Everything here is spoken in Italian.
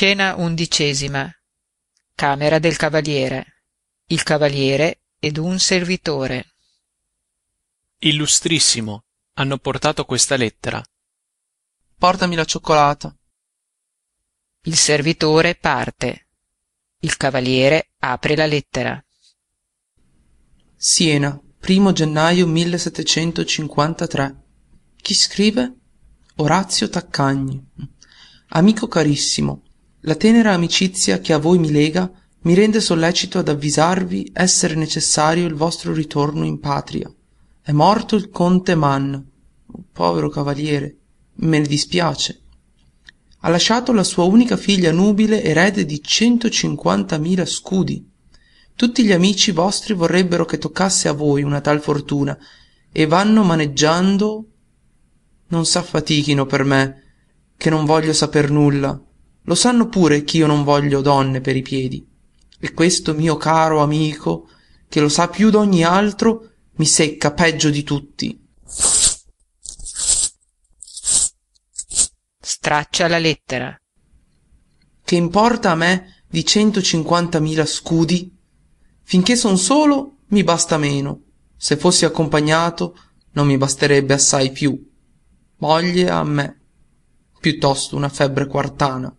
scena undicesima. Camera del cavaliere. Il cavaliere ed un servitore. Illustrissimo. Hanno portato questa lettera. Portami la cioccolata. Il servitore parte. Il cavaliere apre la lettera. Siena primo gennaio chi scrive? Orazio taccagni. Amico carissimo la tenera amicizia che a voi mi lega mi rende sollecito ad avvisarvi essere necessario il vostro ritorno in patria. È morto il conte mann povero cavaliere. Me ne dispiace. Ha lasciato la sua unica figlia nubile erede di centocinquantamila scudi. Tutti gli amici vostri vorrebbero che toccasse a voi una tal fortuna e vanno maneggiando. Non s'affatichino per me che non voglio saper nulla lo sanno pure ch'io non voglio donne per i piedi. E questo mio caro amico che lo sa più d'ogni altro mi secca peggio di tutti. Straccia la lettera. Che importa a me di centocinquantamila scudi? Finché son solo mi basta meno. Se fossi accompagnato non mi basterebbe assai più. Moglie a me. Piuttosto una febbre quartana